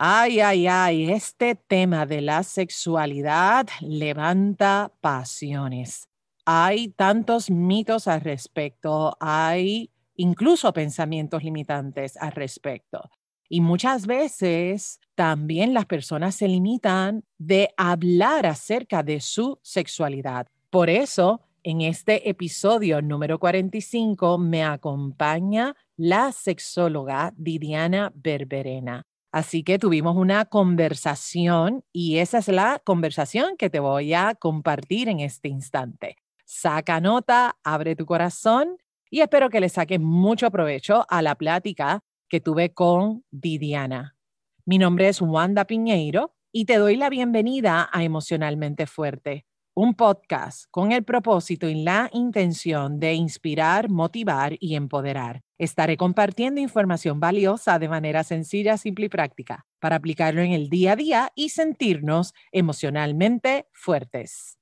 Ay, ay, ay, este tema de la sexualidad levanta pasiones. Hay tantos mitos al respecto, hay incluso pensamientos limitantes al respecto. Y muchas veces también las personas se limitan de hablar acerca de su sexualidad. Por eso, en este episodio número 45 me acompaña la sexóloga Didiana Berberena. Así que tuvimos una conversación y esa es la conversación que te voy a compartir en este instante. Saca nota, abre tu corazón y espero que le saques mucho provecho a la plática que tuve con Didiana. Mi nombre es Wanda Piñeiro y te doy la bienvenida a Emocionalmente Fuerte, un podcast con el propósito y la intención de inspirar, motivar y empoderar. Estaré compartiendo información valiosa de manera sencilla, simple y práctica para aplicarlo en el día a día y sentirnos emocionalmente fuertes.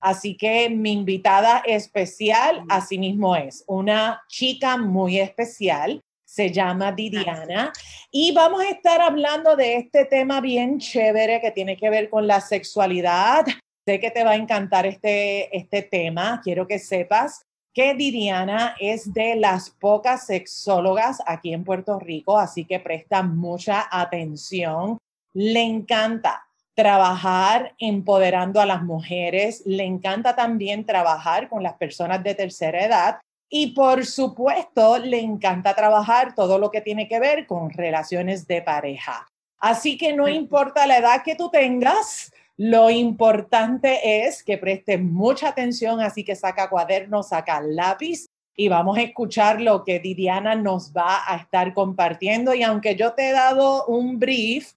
Así que mi invitada especial, asimismo es una chica muy especial, se llama Didiana, y vamos a estar hablando de este tema bien chévere que tiene que ver con la sexualidad. Sé que te va a encantar este, este tema, quiero que sepas que Didiana es de las pocas sexólogas aquí en Puerto Rico, así que presta mucha atención. Le encanta trabajar empoderando a las mujeres, le encanta también trabajar con las personas de tercera edad y por supuesto le encanta trabajar todo lo que tiene que ver con relaciones de pareja. Así que no importa la edad que tú tengas, lo importante es que prestes mucha atención, así que saca cuaderno, saca lápiz y vamos a escuchar lo que Didiana nos va a estar compartiendo. Y aunque yo te he dado un brief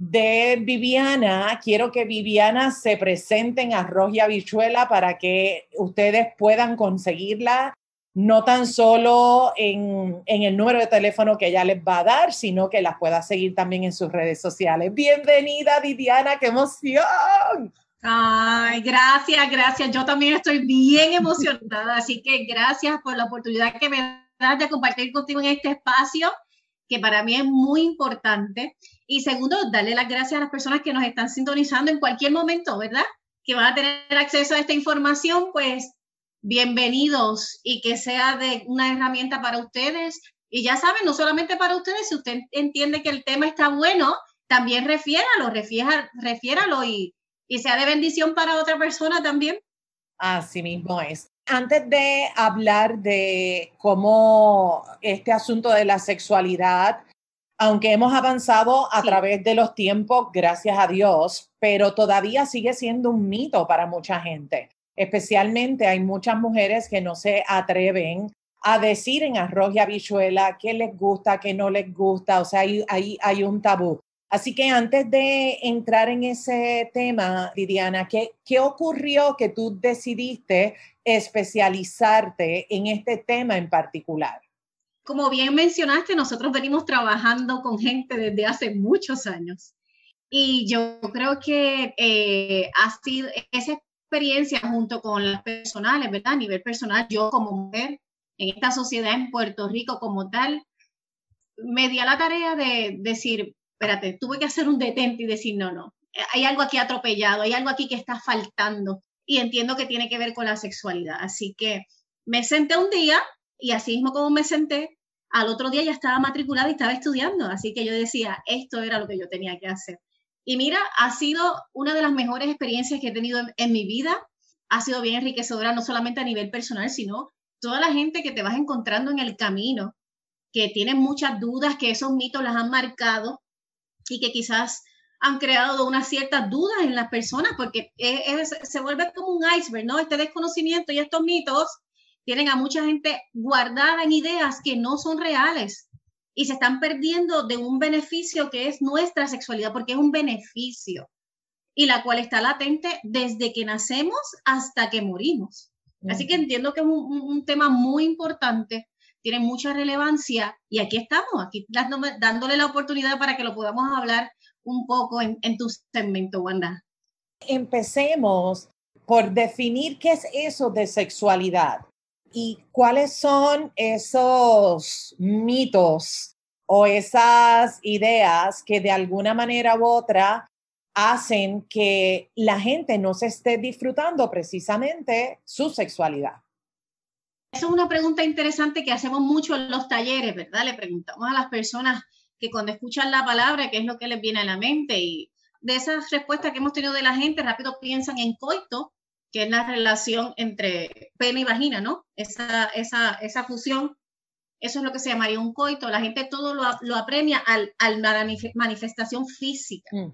de Viviana. Quiero que Viviana se presente en Arroz y Habichuela para que ustedes puedan conseguirla no tan solo en, en, el número de teléfono que ella les va a dar, sino que las pueda seguir también en sus redes sociales. Bienvenida, Viviana, qué emoción. Ay, gracias, gracias. Yo también estoy bien emocionada, así que gracias por la oportunidad que me das de compartir contigo en este espacio que para mí es muy importante. Y segundo, darle las gracias a las personas que nos están sintonizando en cualquier momento, ¿verdad? Que van a tener acceso a esta información, pues bienvenidos y que sea de una herramienta para ustedes. Y ya saben, no solamente para ustedes, si usted entiende que el tema está bueno, también refiéralo, refiéralo y, y sea de bendición para otra persona también. Así mismo es antes de hablar de cómo este asunto de la sexualidad, aunque hemos avanzado a través de los tiempos, gracias a Dios, pero todavía sigue siendo un mito para mucha gente. Especialmente hay muchas mujeres que no se atreven a decir en arroz y habichuela qué les gusta, qué no les gusta, o sea, hay, hay, hay un tabú. Así que antes de entrar en ese tema, Didiana, ¿qué, ¿qué ocurrió que tú decidiste especializarte en este tema en particular? Como bien mencionaste, nosotros venimos trabajando con gente desde hace muchos años. Y yo creo que eh, ha sido esa experiencia junto con las personales, ¿verdad? A nivel personal, yo como mujer en esta sociedad en Puerto Rico como tal, me di a la tarea de decir, espérate, tuve que hacer un detente y decir, no, no, hay algo aquí atropellado, hay algo aquí que está faltando y entiendo que tiene que ver con la sexualidad. Así que me senté un día y así mismo como me senté, al otro día ya estaba matriculada y estaba estudiando, así que yo decía, esto era lo que yo tenía que hacer. Y mira, ha sido una de las mejores experiencias que he tenido en, mi vida, ha sido bien enriquecedora, no solamente a nivel personal, sino toda la gente que te vas encontrando en el camino, que tienen muchas dudas, que esos mitos las han marcado y que quizás han creado unas ciertas dudas en las personas porque se vuelve como un iceberg, ¿no? Este desconocimiento y estos mitos tienen a mucha gente guardada en ideas que no son reales y se están perdiendo de un beneficio que es nuestra sexualidad, porque es un beneficio y la cual está latente desde que nacemos hasta que morimos. Así que entiendo que es un, un tema muy importante tiene mucha relevancia y aquí estamos, aquí dándole la oportunidad para que lo podamos hablar un poco en, en tu segmento, Wanda. Empecemos por definir qué es eso de sexualidad y cuáles son esos mitos o esas ideas que de alguna manera u otra hacen que la gente no se esté disfrutando precisamente su sexualidad. Esa es una pregunta interesante que hacemos mucho en los talleres, ¿verdad? Le preguntamos a las personas que cuando escuchan la palabra, qué es lo que les viene a la mente. Y de esas respuestas que hemos tenido de la gente, rápido piensan en coito, que es la relación entre pene y vagina, ¿no? Esa, esa, esa fusión eso es lo que se llamaría un coito. La gente todo lo, lo apremia al, al manifestación física. Mm.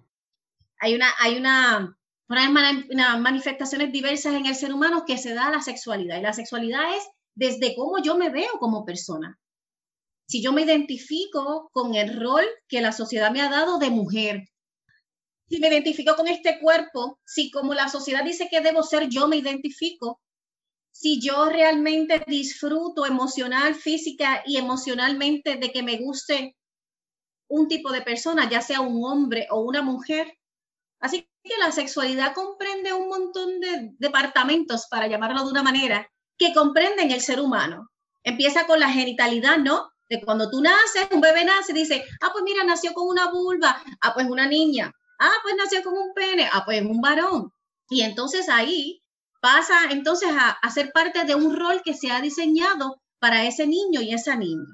Hay, una, hay una, una, manifestaciones diversas en el ser humano que se da a la sexualidad. Y la sexualidad es desde cómo yo me veo como persona. Si yo me identifico con el rol que la sociedad me ha dado de mujer, si me identifico con este cuerpo, si como la sociedad dice que debo ser, yo me identifico, si yo realmente disfruto emocional, física y emocionalmente de que me guste un tipo de persona, ya sea un hombre o una mujer. Así que la sexualidad comprende un montón de departamentos, para llamarlo de una manera, que comprenden el ser humano. Empieza con la genitalidad, ¿no? De cuando tú naces, un bebé nace, dice, ah, pues mira, nació con una vulva, ah, pues una niña, ah, pues nació con un pene, ah, pues un varón. Y entonces ahí pasa entonces a, ser parte de un rol que se ha diseñado para ese niño y esa niña,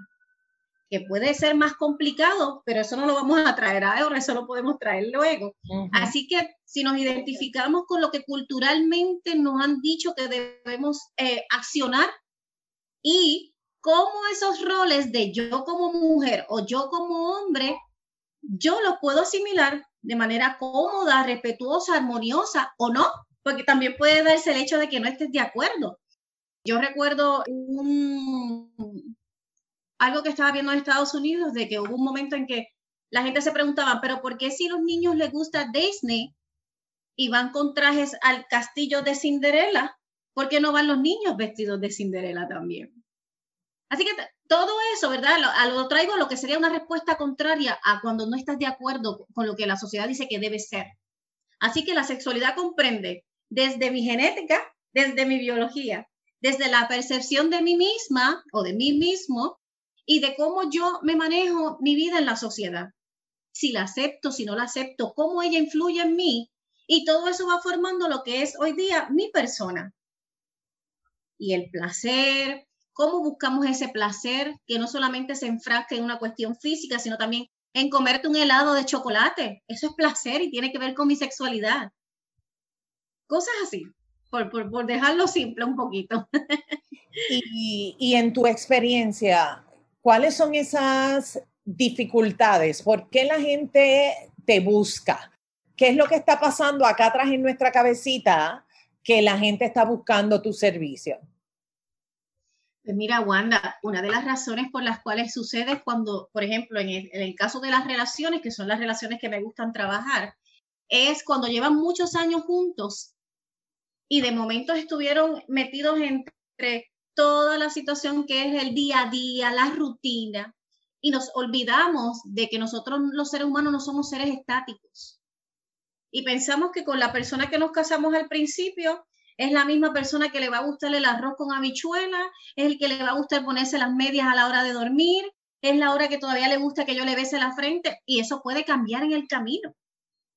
que puede ser más complicado, pero eso no lo vamos a traer ahora, eso lo podemos traer luego. Así que si nos identificamos con lo que culturalmente nos han dicho que debemos eh, accionar y cómo esos roles de yo como mujer o yo como hombre, yo los puedo asimilar de manera cómoda, respetuosa, armoniosa o no, porque también puede darse el hecho de que no estés de acuerdo. Yo recuerdo algo que estaba viendo en Estados Unidos, de que hubo un momento en que la gente se preguntaba, pero ¿por qué si los niños les gusta Disney y van con trajes al castillo de Cinderella, ¿por qué no van los niños vestidos de Cinderella también? Así que todo eso, ¿verdad? Lo, lo traigo lo que sería una respuesta contraria a cuando no estás de acuerdo con lo que la sociedad dice que debe ser. Así que la sexualidad comprende desde mi genética, desde mi biología, desde la percepción de mí misma o de mí mismo y de cómo yo me manejo mi vida en la sociedad. Si la acepto, si no la acepto, cómo ella influye en mí. Y todo eso va formando lo que es hoy día mi persona. Y el placer, cómo buscamos ese placer que no solamente se enfrasca en una cuestión física, sino también en comerte un helado de chocolate. Eso es placer y tiene que ver con mi sexualidad. Cosas así, por, por, dejarlo simple un poquito. y, y en tu experiencia, ¿cuáles son esas dificultades? ¿Por qué la gente te busca? ¿Qué es lo que está pasando acá atrás en nuestra cabecita que la gente está buscando tu servicio? Pues mira, Wanda, una de las razones por las cuales sucede cuando, por ejemplo, en el, en el, caso de las relaciones, que son las relaciones que me gustan trabajar, es cuando llevan muchos años juntos y de momento estuvieron metidos entre toda la situación que es el día a día, la rutina, y nos olvidamos de que nosotros los seres humanos no somos seres estáticos. Y pensamos que con la persona que nos casamos al principio es la misma persona que le va a gustar el arroz con habichuela, es el que le va a gustar ponerse las medias a la hora de dormir, es la hora que todavía le gusta que yo le bese la frente, y eso puede cambiar en el camino,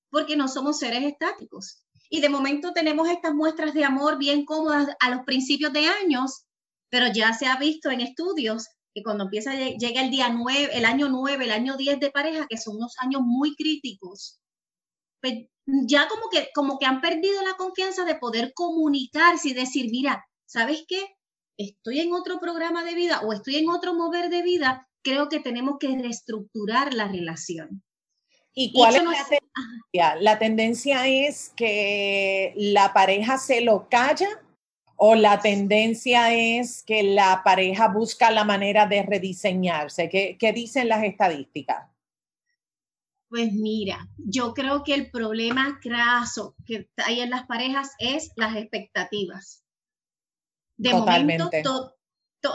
porque no somos seres estáticos. Y de momento tenemos estas muestras de amor bien cómodas a los principios de años, pero ya se ha visto en estudios que cuando empieza llega el día 9, el año 9, el año 10 de pareja, que son unos años muy críticos, pues ya como que, como que han perdido la confianza de poder comunicarse y decir, mira, ¿sabes qué? Estoy en otro programa de vida o estoy en otro mover de vida, creo que tenemos que reestructurar la relación. ¿Y cuál es la tendencia? ¿La tendencia es que la pareja se lo calla o la tendencia es que la pareja busca la manera de rediseñarse? ¿Qué, qué dicen las estadísticas? Pues mira, yo creo que el problema craso que hay en las parejas es las expectativas. De Totalmente. momento,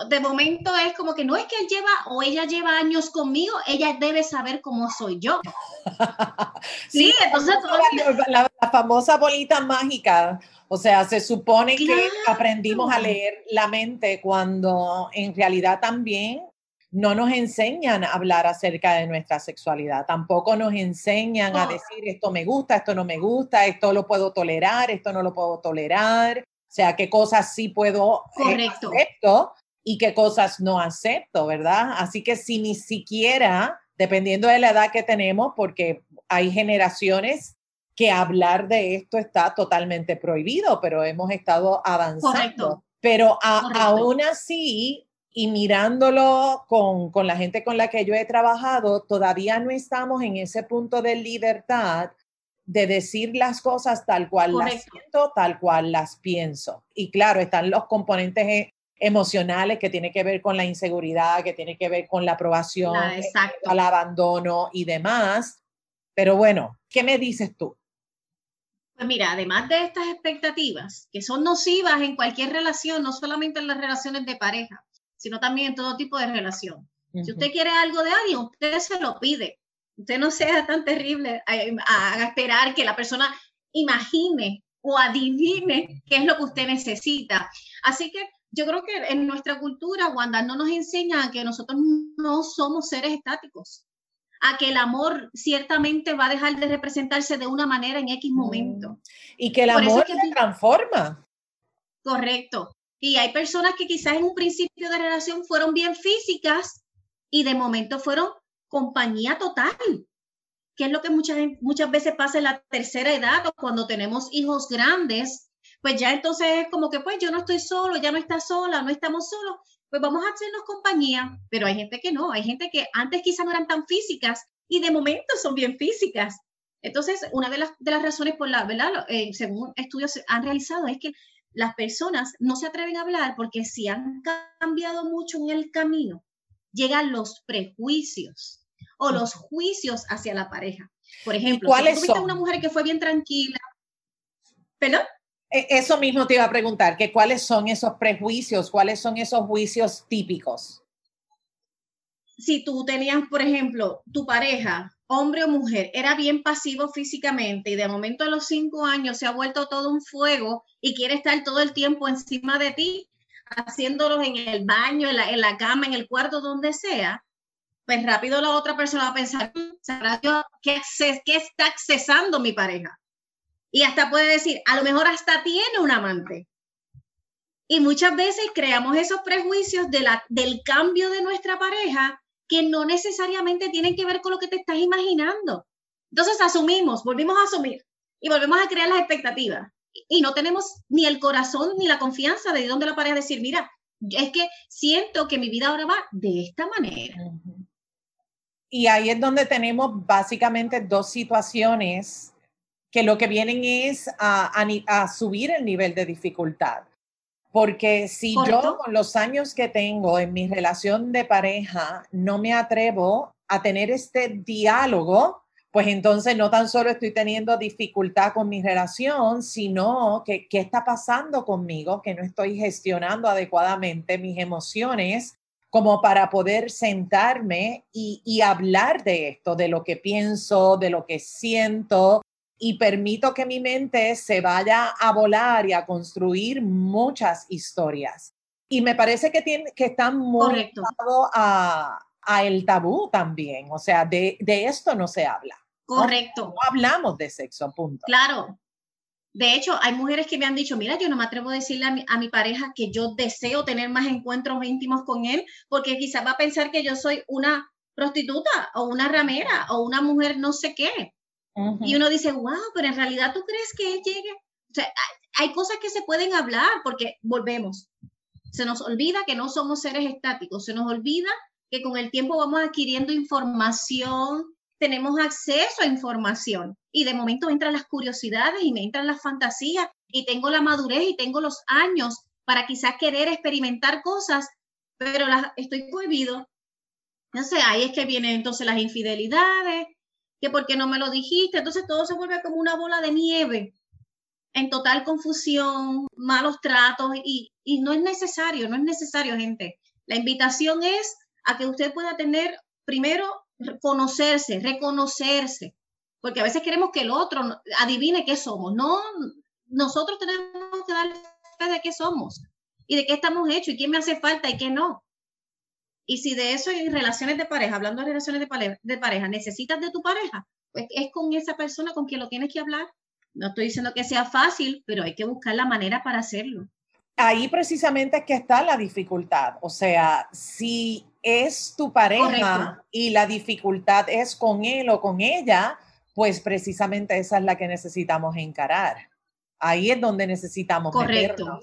de momento es como que no es que él lleva o ella lleva años conmigo, ella debe saber cómo soy yo. sí, entonces la, famosa bolita mágica, o sea, se supone que aprendimos a leer la mente cuando en realidad también no nos enseñan a hablar acerca de nuestra sexualidad, tampoco nos enseñan a decir esto me gusta, esto no me gusta, esto lo puedo tolerar, esto no lo puedo tolerar, o sea, qué cosas sí puedo eh, Correcto. acepto y qué cosas no acepto, ¿verdad? Así que si ni siquiera, dependiendo de la edad que tenemos, porque hay generaciones que hablar de esto está totalmente prohibido, pero hemos estado avanzando. Correcto. Pero aún así, y mirándolo con, con, la gente con la que yo he trabajado, todavía no estamos en ese punto de libertad de decir las cosas tal cual las siento, tal cual las pienso. Y claro, están los componentes e, emocionales que tiene que ver con la inseguridad, que tiene que ver con la aprobación, el abandono y demás. Pero bueno, ¿qué me dices tú? Pues mira, además de estas expectativas que son nocivas en cualquier relación, no solamente en las relaciones de pareja, sino también en todo tipo de relación. Si usted quiere algo de alguien, usted se lo pide. Usted no sea tan terrible a, esperar que la persona imagine o adivine qué es lo que usted necesita. Así que yo creo que en nuestra cultura, Wanda, no nos enseña que nosotros no somos seres estáticos, a que el amor ciertamente va a dejar de representarse de una manera en X momento. Mm. Y que el amor se transforma. Correcto. Y hay personas que quizás en un principio de relación fueron bien físicas y de momento fueron compañía total, que es lo que muchas, muchas veces pasa en la tercera edad o cuando tenemos hijos grandes, pues ya entonces es como que pues yo no estoy solo, ya no está sola, no estamos solos, pues vamos a hacernos compañía, pero hay gente que no, hay gente que antes quizás no eran tan físicas y de momento son bien físicas. Entonces, una de las, de las razones por la, ¿verdad? Eh, según estudios han realizado, es que las personas no se atreven a hablar porque si han cambiado mucho en el camino, llegan los prejuicios o los juicios hacia la pareja. Por ejemplo, ¿cuáles si tú una mujer que fue bien tranquila, ¿perdón? E, eso mismo te iba a preguntar, que cuáles son esos prejuicios, cuáles son esos juicios típicos. Si tú tenías, por ejemplo, tu pareja hombre o mujer, era bien pasivo físicamente y de momento a los cinco años se ha vuelto todo un fuego y quiere estar todo el tiempo encima de ti, haciéndolos en el baño, en la, en la cama, en el cuarto, donde sea, pues rápido la otra persona va a pensar, ¿qué, qué está accesando mi pareja? Y hasta puede decir, a lo mejor hasta tiene un amante. Y muchas veces creamos esos prejuicios de la, del cambio de nuestra pareja que no necesariamente tienen que ver con lo que te estás imaginando. Entonces asumimos, volvimos a asumir y volvemos a crear las expectativas. Y no tenemos ni el corazón ni la confianza de dónde la pareja decir, mira, es que siento que mi vida ahora va de esta manera. Y ahí es donde tenemos básicamente dos situaciones que lo que vienen es a, a subir el nivel de dificultad. Porque si yo con los años que tengo en mi relación de pareja no me atrevo a tener este diálogo, pues entonces no tan solo estoy teniendo dificultad con mi relación, sino que qué está pasando conmigo, que no estoy gestionando adecuadamente mis emociones como para poder sentarme y, y hablar de esto, de lo que pienso, de lo que siento, y permito que mi mente se vaya a volar y a construir muchas historias. Y me parece que, tiene, que están muy a, a, el tabú también, o sea, de, de esto no se habla. Correcto. No, hablamos de sexo, punto. Claro. De hecho, hay mujeres que me han dicho, mira, yo no me atrevo a decirle a mi, a mi pareja que yo deseo tener más encuentros íntimos con él, porque quizás va a pensar que yo soy una prostituta o una ramera o una mujer no sé qué. Y uno dice, wow, pero en realidad tú crees que él llegue. O sea, hay, cosas que se pueden hablar porque volvemos. Se nos olvida que no somos seres estáticos, se nos olvida que con el tiempo vamos adquiriendo información, tenemos acceso a información y de momento entran las curiosidades y me entran las fantasías y tengo la madurez y tengo los años para quizás querer experimentar cosas, pero las estoy prohibido. No sé, ahí es que vienen entonces las infidelidades, que por qué no me lo dijiste. Entonces todo se vuelve como una bola de nieve, en total confusión, malos tratos y, y no es necesario, no es necesario, gente. La invitación es a que usted pueda tener, primero, conocerse, reconocerse, porque a veces queremos que el otro adivine qué somos. No, nosotros tenemos que dar fe de qué somos y de qué estamos hechos y qué me hace falta y qué no. Y si de eso en relaciones de pareja, hablando de relaciones de pareja, de pareja, necesitas de tu pareja, pues es con esa persona con quien lo tienes que hablar. No estoy diciendo que sea fácil, pero hay que buscar la manera para hacerlo. Ahí precisamente es que está la dificultad. O sea, si es tu pareja y la dificultad es con él o con ella, pues precisamente esa es la que necesitamos encarar. Ahí es donde necesitamos Correcto.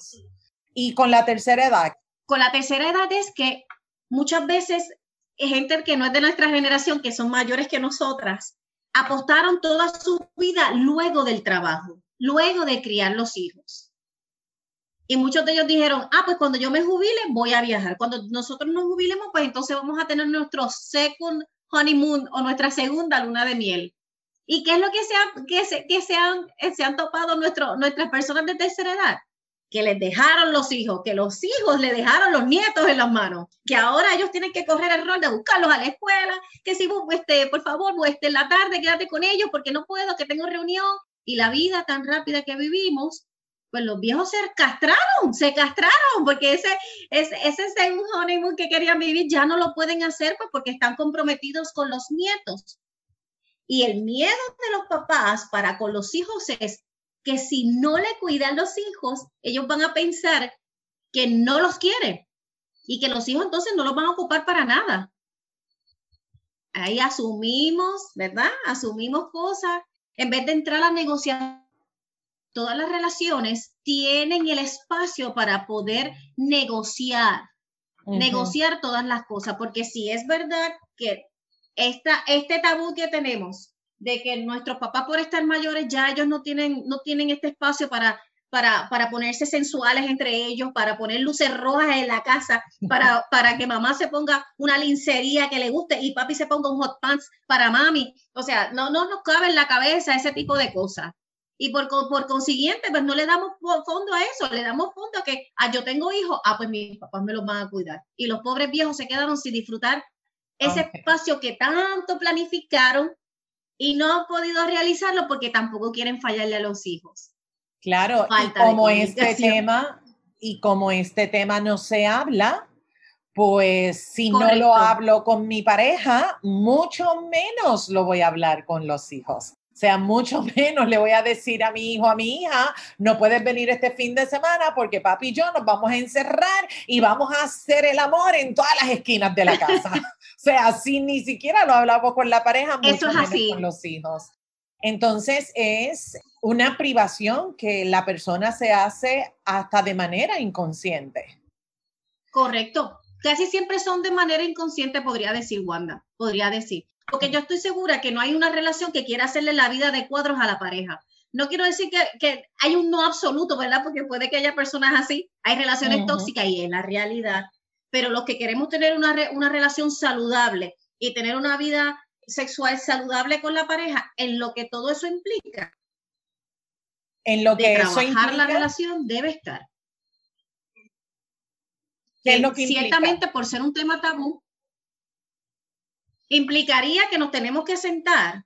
Y con la tercera edad. Con la tercera edad es que muchas veces gente que no es de nuestra generación, que son mayores que nosotras, apostaron toda su vida luego del trabajo, luego de criar los hijos. Y muchos de ellos dijeron, ah, pues cuando yo me jubile voy a viajar. Cuando nosotros nos jubilemos, pues entonces vamos a tener nuestro second honeymoon o nuestra segunda luna de miel. ¿Y qué es lo que se, han, que se, que se han, se han topado nuestro, nuestras personas de tercera edad? Que les dejaron los hijos, que los hijos le dejaron los nietos en las manos, que ahora ellos tienen que correr el rol de buscarlos a la escuela, que si este, por favor, este, en la tarde quédate con ellos porque no puedo, que tengo reunión, y la vida tan rápida que vivimos, pues los viejos se castraron, se castraron, porque ese, ese, ese segundo honeymoon que querían vivir ya no lo pueden hacer pues, porque están comprometidos con los nietos. Y el miedo de los papás para con los hijos es que si no le cuidan los hijos, ellos van a pensar que no los quieren y que los hijos entonces no los van a ocupar para nada. Ahí asumimos, ¿verdad? Asumimos cosas. En vez de entrar a negociar, todas las relaciones tienen el espacio para poder negociar, negociar todas las cosas, porque si es verdad que esta, este tabú que tenemos de que nuestros papás por estar mayores ya ellos no tienen, no tienen este espacio para, para, para ponerse sensuales entre ellos, para poner luces rojas en la casa, para, para que mamá se ponga una lincería que le guste y papi se ponga un hot pants para mami. O sea, no, no nos cabe en la cabeza ese tipo de cosas. Y por, por consiguiente, pues no le damos fondo a eso, le damos fondo a que, ah, yo tengo hijos, ah, pues mis papás me los van a cuidar. Y los pobres viejos se quedaron sin disfrutar ese espacio que tanto planificaron y no han podido realizarlo porque tampoco quieren fallarle a los hijos. Claro, y como este tema y como este tema no se habla, pues si no lo hablo con mi pareja, mucho menos lo voy a hablar con los hijos. O sea, mucho menos le voy a decir a mi hijo, a mi hija, no puedes venir este fin de semana porque papi y yo nos vamos a encerrar y vamos a hacer el amor en todas las esquinas de la casa. o sea, si ni siquiera lo hablamos con la pareja, mucho Eso es menos así. con los hijos. Entonces es una privación que la persona se hace hasta de manera inconsciente. Correcto. Casi siempre son de manera inconsciente, podría decir Wanda, podría decir porque yo estoy segura que no hay una relación que quiera hacerle la vida de cuadros a la pareja. No quiero decir que, hay un no absoluto, ¿verdad? Porque puede que haya personas así, hay relaciones tóxicas y en la realidad, pero los que queremos tener una, una relación saludable y tener una vida sexual saludable con la pareja, en lo que todo eso implica. En lo que trabajar la relación debe estar. ¿Qué es lo que Ciertamente por ser un tema tabú, implicaría que nos tenemos que sentar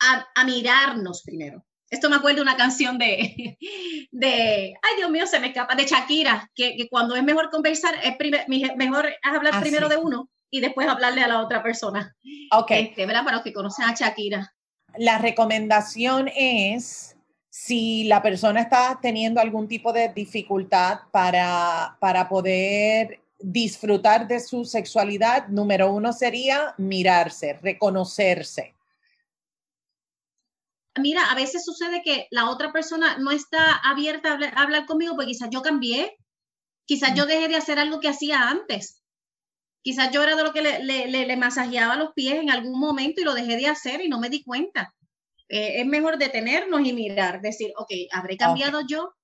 a, mirarnos primero. Esto me acuerdo de una canción de, de, ay Dios mío, se me escapa, de Shakira, que, cuando es mejor conversar, es mejor es hablar ah, primero de uno y después hablarle a la otra persona. Ok. Este, ¿verdad? Para los que conocen a Shakira. La recomendación es, si la persona está teniendo algún tipo de dificultad para, para poder disfrutar de su sexualidad, número uno sería mirarse, reconocerse. Mira, a veces sucede que la otra persona no está abierta a hablar, conmigo porque quizás yo cambié, quizás yo dejé de hacer algo que hacía antes. Quizás yo era de lo que le, le, masajeaba los pies en algún momento y lo dejé de hacer y no me di cuenta. Eh, es mejor detenernos y mirar, decir, ok, ¿habré cambiado yo?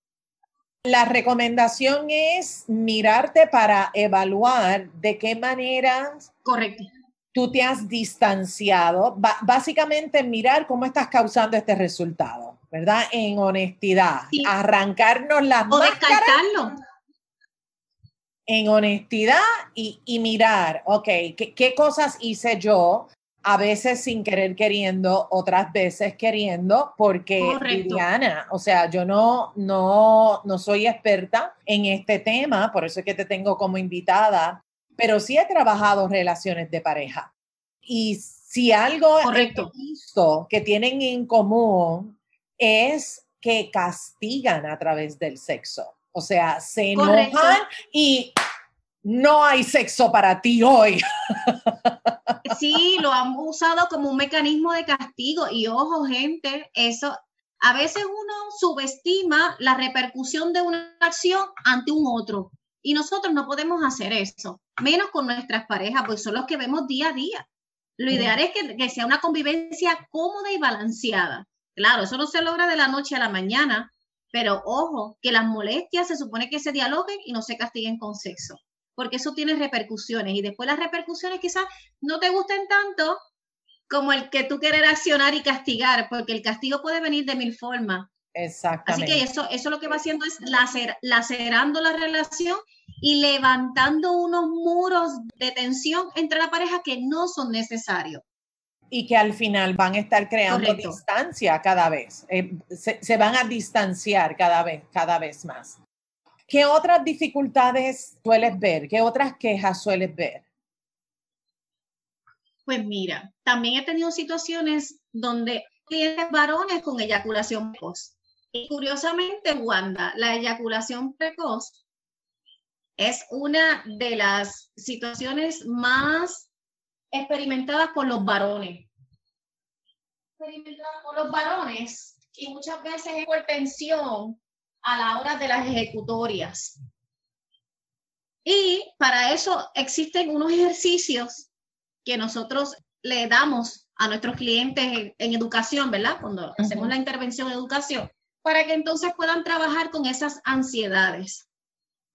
La recomendación es mirarte para evaluar de qué manera Correcto. tú te has distanciado. básicamente mirar cómo estás causando este resultado, ¿verdad? En honestidad. Arrancarnos las o descartarlo. En honestidad y, mirar, ok, ¿qué, cosas hice yo a veces sin querer queriendo, otras veces queriendo, porque Viviana, o sea, yo no, no, no soy experta en este tema, por eso es que te tengo como invitada, pero sí he trabajado relaciones de pareja. Y si algo Correcto. he visto que tienen en común es que castigan a través del sexo. O sea, se enojan y no hay sexo para ti hoy. Sí, lo han usado como un mecanismo de castigo y ojo, gente, eso a veces uno subestima la repercusión de una acción ante un otro y nosotros no podemos hacer eso, menos con nuestras parejas, pues son los que vemos día a día. Lo ideal es que, que sea una convivencia cómoda y balanceada. Claro, eso no se logra de la noche a la mañana, pero ojo, que las molestias se supone que se dialoguen y no se castiguen con sexo, porque eso tiene repercusiones y después las repercusiones quizás no te gusten tanto como el que tú quieres accionar y castigar, porque el castigo puede venir de mil formas. Exactamente. Así que eso, eso lo que va haciendo es lacer, lacerando la relación y levantando unos muros de tensión entre la pareja que no son necesarios. Y que al final van a estar creando distancia cada vez, eh, se, se, van a distanciar cada vez, cada vez más. ¿Qué otras dificultades sueles ver? ¿Qué otras quejas sueles ver? Pues mira, también he tenido situaciones donde clientes varones con eyaculación precoz. Y curiosamente, Wanda, la eyaculación precoz es una de las situaciones más experimentadas por los varones. Experimentadas por los varones y muchas veces es por tensión a la hora de las ejecutorias. Y para eso existen unos ejercicios que nosotros le damos a nuestros clientes en, educación, ¿verdad? Cuando hacemos la intervención en educación, para que entonces puedan trabajar con esas ansiedades.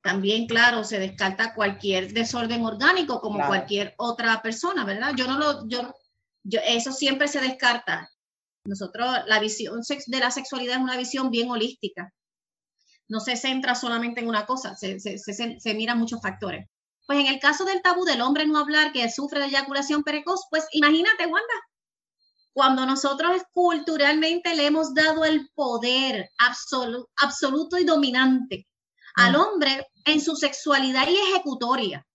También, claro, se descarta cualquier desorden orgánico como cualquier otra persona, ¿verdad? Yo no lo, yo, yo, eso siempre se descarta. Nosotros, la visión de la sexualidad es una visión bien holística. No se centra solamente en una cosa, se, se, se, se miran muchos factores. Pues en el caso del tabú del hombre no hablar que sufre de eyaculación precoz, pues imagínate, Wanda, cuando nosotros culturalmente le hemos dado el poder absoluto y dominante al mm. hombre en su sexualidad y ejecutoria,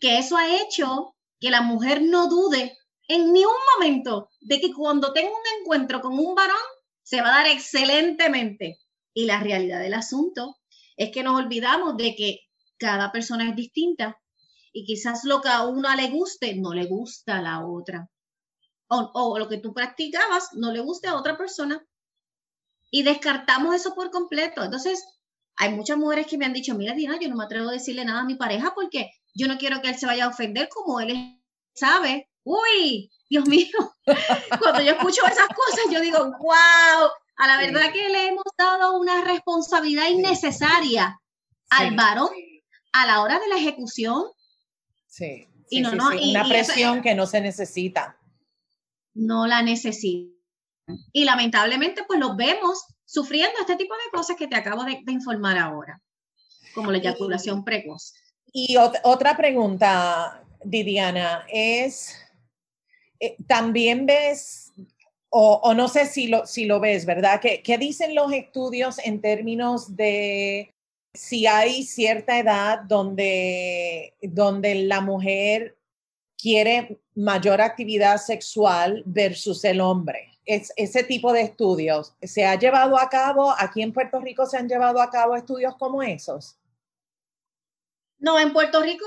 que eso ha hecho que la mujer no dude en ni un momento de que cuando tenga un encuentro con un varón se va a dar excelentemente. Y la realidad del asunto es que nos olvidamos de que cada persona es distinta y quizás lo que a una le guste no le gusta a la otra. O, lo que tú practicabas no le guste a otra persona. Y descartamos eso por completo. Entonces, hay muchas mujeres que me han dicho, mira, Dina, yo no me atrevo a decirle nada a mi pareja porque yo no quiero que él se vaya a ofender como él sabe. Uy, Dios mío, cuando yo escucho esas cosas, yo digo, wow, a la verdad que le hemos dado una responsabilidad innecesaria al varón a la hora de la ejecución. Sí. y no, no, una presión que no se necesita. No la necesita. Y lamentablemente, pues los vemos sufriendo este tipo de cosas que te acabo de, informar ahora, como la eyaculación precoz. Y otra pregunta, Didiana, es, eh, también ves, o, no sé si lo, si lo ves, ¿verdad? ¿Qué, ¿Qué dicen los estudios en términos de si hay cierta edad donde, donde la mujer quiere mayor actividad sexual versus el hombre. Es, ese tipo de estudios se ha llevado a cabo, aquí en Puerto Rico se han llevado a cabo estudios como esos. No, en Puerto Rico,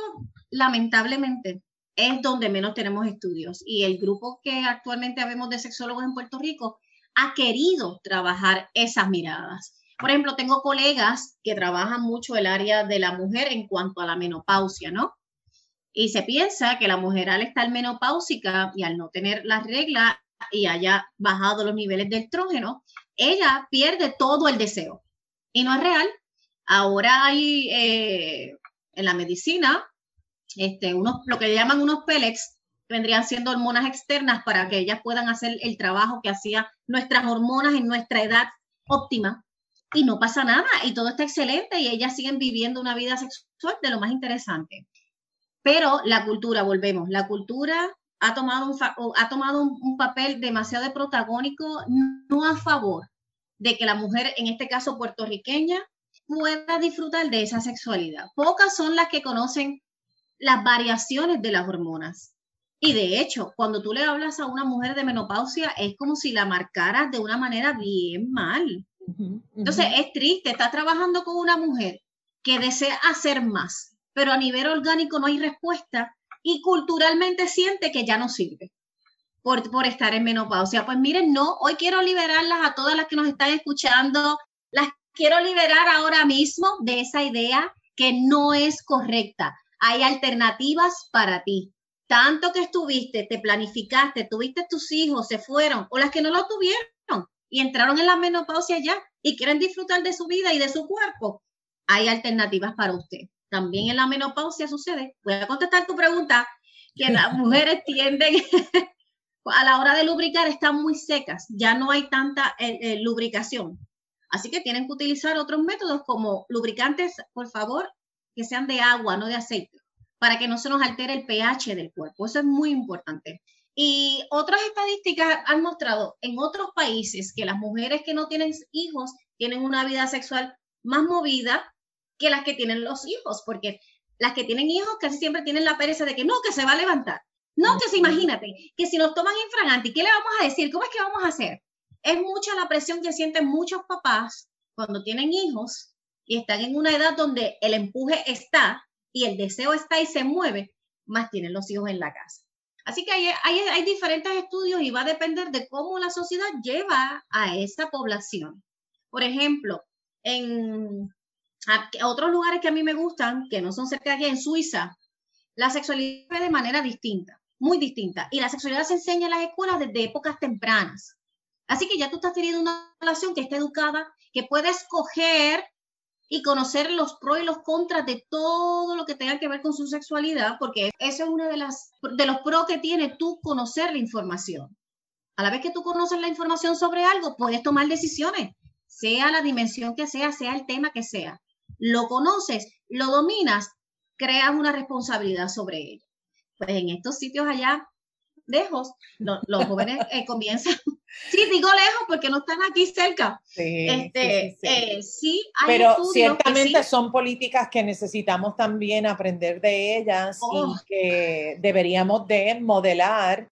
lamentablemente, es donde menos tenemos estudios. Y el grupo que actualmente habemos de sexólogos en Puerto Rico ha querido trabajar esas miradas. Por ejemplo, tengo colegas que trabajan mucho el área de la mujer en cuanto a la menopausia, ¿no? Y se piensa que la mujer al estar menopáusica y al no tener la regla y haya bajado los niveles de estrógeno, ella pierde todo el deseo. Y no es real. Ahora hay eh, en la medicina este, unos, lo que llaman unos pellets, vendrían siendo hormonas externas para que ellas puedan hacer el trabajo que hacían nuestras hormonas en nuestra edad óptima y no pasa nada y todo está excelente y ellas siguen viviendo una vida sexual de lo más interesante. Pero la cultura, volvemos, la cultura ha tomado un, ha tomado un, papel demasiado protagónico, no a favor de que la mujer, en este caso puertorriqueña, pueda disfrutar de esa sexualidad. Pocas son las que conocen las variaciones de las hormonas. Y de hecho, cuando tú le hablas a una mujer de menopausia, es como si la marcaras de una manera bien mal. Entonces, es triste, estás trabajando con una mujer que desea hacer más, pero a nivel orgánico no hay respuesta y culturalmente siente que ya no sirve por, por estar en menopausia. Pues miren, no, hoy quiero liberarlas a todas las que nos están escuchando, las quiero liberar ahora mismo de esa idea que no es correcta. Hay alternativas para ti. Tanto que estuviste, te planificaste, tuviste tus hijos, se fueron, o las que no lo tuvieron y entraron en la menopausia ya y quieren disfrutar de su vida y de su cuerpo, hay alternativas para usted. También en la menopausia sucede. Voy a contestar tu pregunta, que las mujeres tienden a la hora de lubricar están muy secas, ya no hay tanta eh, eh, lubricación. Así que tienen que utilizar otros métodos como lubricantes, por favor, que sean de agua, no de aceite, para que no se nos altere el pH del cuerpo. Eso es muy importante. Y otras estadísticas han mostrado en otros países que las mujeres que no tienen hijos tienen una vida sexual más movida que las que tienen los hijos, porque las que tienen hijos casi siempre tienen la pereza de que no, que se va a levantar. No, que se imagínate, que si nos toman infragante, ¿qué le vamos a decir? ¿Cómo es que vamos a hacer? Es mucha la presión que sienten muchos papás cuando tienen hijos y están en una edad donde el empuje está y el deseo está y se mueve, más tienen los hijos en la casa. Así que hay, hay, diferentes estudios y va a depender de cómo la sociedad lleva a esa población. Por ejemplo, en otros lugares que a mí me gustan, que no son cerca de aquí, en Suiza, la sexualidad es de manera distinta, muy distinta. Y la sexualidad se enseña en las escuelas desde épocas tempranas. Así que ya tú estás teniendo una relación que está educada, que puede escoger y conocer los pros y los contras de todo lo que tenga que ver con su sexualidad, porque eso es uno de, los pros que tiene tú conocer la información. A la vez que tú conoces la información sobre algo, puedes tomar decisiones, sea la dimensión que sea, sea el tema que sea. Lo conoces, lo dominas, creas una responsabilidad sobre ello. Pues en estos sitios allá lejos, los jóvenes eh, comienzan, sí, digo lejos porque no están aquí cerca. Sí, este, sí, eh, sí hay Pero ciertamente son políticas que necesitamos también aprender de ellas y oh. que deberíamos de modelar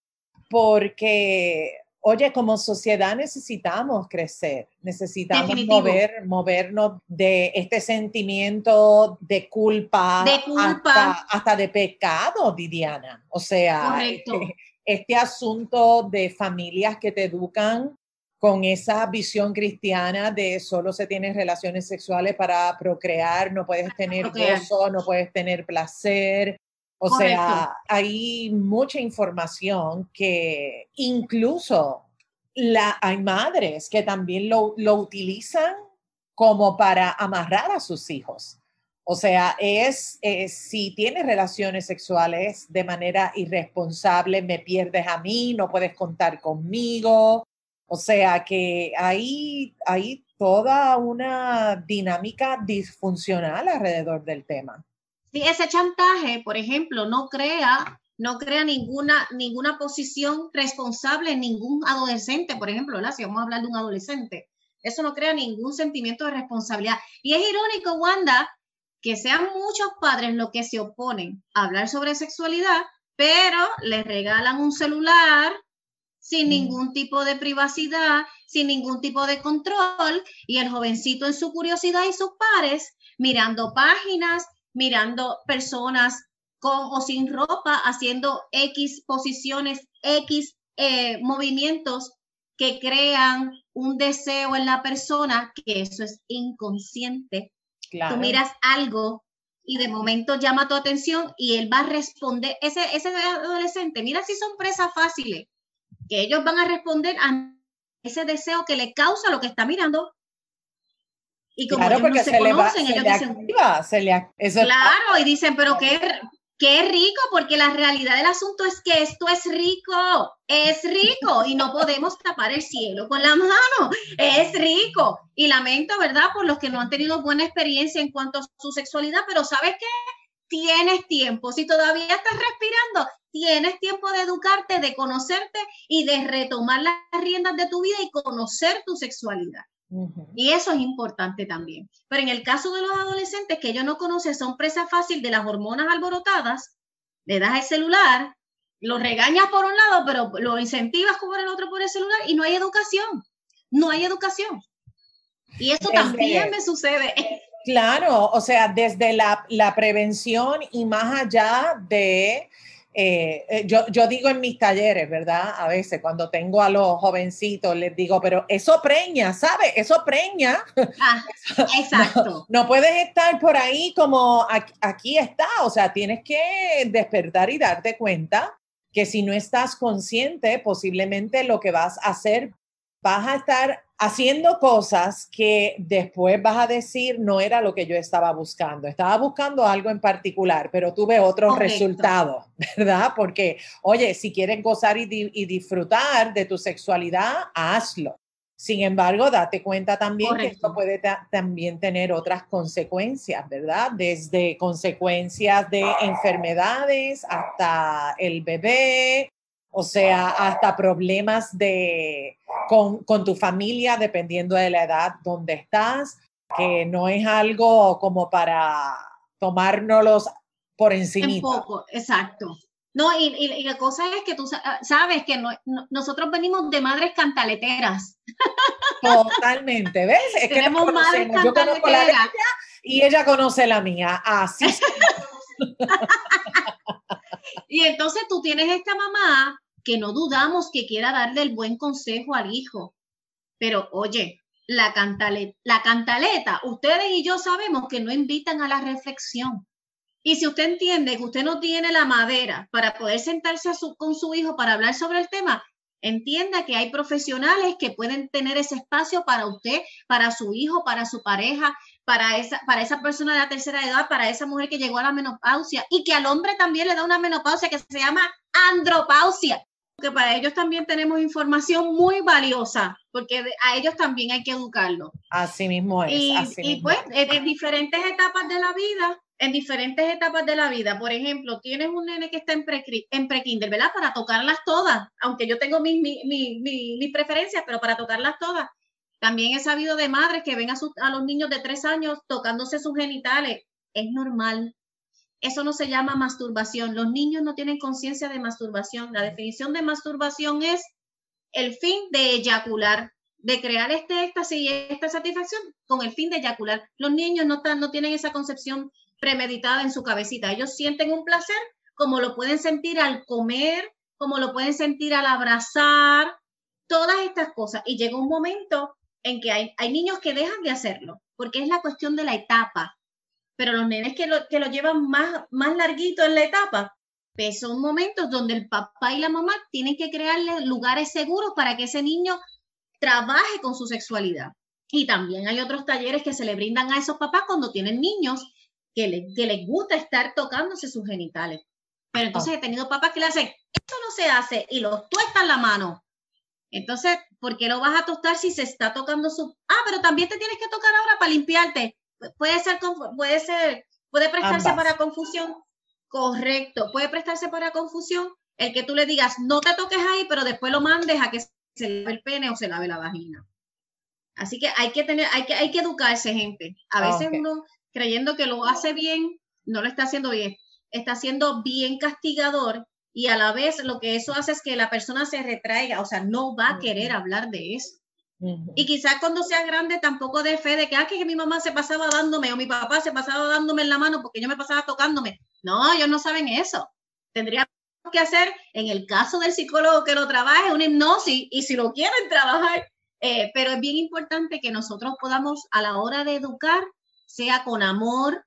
porque Oye, como sociedad necesitamos crecer, necesitamos mover, movernos de este sentimiento de culpa, de culpa. Hasta, de pecado, Viviana. O sea, este asunto de familias que te educan con esa visión cristiana de solo se tienen relaciones sexuales para procrear, no puedes tener gozo, no puedes tener placer. O sea, hay mucha información que incluso la, hay madres que también lo, lo utilizan como para amarrar a sus hijos. O sea, es, si tienes relaciones sexuales de manera irresponsable, me pierdes a mí, no puedes contar conmigo. O sea, que hay, hay toda una dinámica disfuncional alrededor del tema. Sí, ese chantaje, por ejemplo, no crea, no crea ninguna, ninguna posición responsable en ningún adolescente, por ejemplo, ¿verdad? si vamos a hablar de un adolescente. Eso no crea ningún sentimiento de responsabilidad. Y es irónico, Wanda, que sean muchos padres los que se oponen a hablar sobre sexualidad, pero les regalan un celular sin mm. ningún tipo de privacidad, sin ningún tipo de control, y el jovencito en su curiosidad y sus pares mirando páginas, mirando personas con o sin ropa, haciendo X posiciones, X eh, movimientos que crean un deseo en la persona, que eso es inconsciente, Tú miras algo y de momento llama tu atención y él va a responder, ese, ese adolescente, mira si son presas fáciles, que ellos van a responder a ese deseo que le causa lo que está mirando. Y como claro, porque se, conocen, ellos dicen, claro, y dicen, pero qué, Qué rico, porque la realidad del asunto es que esto es rico, es rico y no podemos tapar el cielo con la mano, es rico. Y lamento, ¿verdad? Por los que no han tenido buena experiencia en cuanto a su sexualidad, pero ¿sabes qué? Tienes tiempo, si todavía estás respirando, tienes tiempo de educarte, de conocerte y de retomar las riendas de tu vida y conocer tu sexualidad. Y eso es importante también. Pero en el caso de los adolescentes que ellos no conocen, son presa fácil de las hormonas alborotadas, le das el celular, lo regañas por un lado, pero lo incentivas por el otro por el celular y no hay educación. No hay educación. Y eso también me sucede. Claro, o sea, desde la, la prevención y más allá de eh, eh, yo, yo, digo en mis talleres, ¿verdad? A veces cuando tengo a los jovencitos les digo, pero eso preña, ¿sabes? Eso preña. Ah, exacto. No, puedes estar por ahí como aquí, aquí, está, o sea, tienes que despertar y darte cuenta que si no estás consciente, posiblemente lo que vas a hacer, vas a estar haciendo cosas que después vas a decir no era lo que yo estaba buscando. Estaba buscando algo en particular, pero tuve otro resultado, ¿verdad? Porque, oye, si quieres gozar y, disfrutar de tu sexualidad, hazlo. Sin embargo, date cuenta también que esto puede también tener otras consecuencias, ¿verdad? Desde consecuencias de enfermedades hasta el bebé, o sea, hasta problemas de, con, con, tu familia, dependiendo de la edad donde estás, que no es algo como para tomárnoslos por encima. Un poco, exacto. No, y, y, la cosa es que tú sabes que nosotros venimos de madres cantaleteras. Totalmente, ¿ves? Es Tenemos que madres cantaleteras. y ella conoce la mía. Así. y entonces tú tienes esta mamá que no dudamos que quiera darle el buen consejo al hijo. Pero oye, la cantaleta, la cantaleta, ustedes y yo sabemos que no invitan a la reflexión. Y si usted entiende que usted no tiene la madera para poder sentarse con su hijo para hablar sobre el tema, entienda que hay profesionales que pueden tener ese espacio para usted, para su hijo, para su pareja, para esa, para esa persona de la tercera edad, para esa mujer que llegó a la menopausia y que al hombre también le da una menopausia que se llama andropausia que para ellos también tenemos información muy valiosa, porque a ellos también hay que educarlo. Así mismo es. Y, pues en, diferentes etapas de la vida, en diferentes etapas de la vida, por ejemplo, tienes un nene que está en pre-kinder, en ¿verdad? Para tocarlas todas, aunque yo tengo mis, mis, preferencias, pero para tocarlas todas. También he sabido de madres que ven a, a los niños de tres años tocándose sus genitales. Es normal, eso no se llama masturbación. Los niños no tienen conciencia de masturbación. La definición de masturbación es el fin de eyacular, de crear este éxtasis y esta satisfacción con el fin de eyacular. Los niños no, no tienen esa concepción premeditada en su cabecita. Ellos sienten un placer como lo pueden sentir al comer, como lo pueden sentir al abrazar, todas estas cosas. Y llega un momento en que hay, hay niños que dejan de hacerlo, porque es la cuestión de la etapa pero los nenes que lo, que lo llevan más, más larguito en la etapa, pues son momentos donde el papá y la mamá tienen que crearle lugares seguros para que ese niño trabaje con su sexualidad. Y también hay otros talleres que se le brindan a esos papás cuando tienen niños que, que les gusta estar tocándose sus genitales. Pero entonces he tenido papás que le hacen, esto no se hace y los tuestan la mano. Entonces, ¿por qué lo vas a tostar si se está tocando su... Ah, pero también te tienes que tocar ahora para limpiarte puede ser, puede ser, puede prestarse para confusión. Correcto, puede prestarse para confusión el que tú le digas, no te toques ahí, pero después lo mandes a que se lave el pene o se lave la vagina. Así que hay que tener, hay que, hay que educarse, gente. A veces uno creyendo que lo hace bien, no lo está haciendo bien. Está siendo bien castigador y a la vez lo que eso hace es que la persona se retraiga, o sea, no va a querer hablar de eso. Y quizás cuando sea grande tampoco de fe de que, ah, que mi mamá se pasaba dándome o mi papá se pasaba dándome en la mano porque yo me pasaba tocándome. No, ellos no saben eso. Tendríamos que hacer, en el caso del psicólogo que lo trabaje, una hipnosis y si lo quieren trabajar. Eh, pero es bien importante que nosotros podamos, a la hora de educar, sea con amor,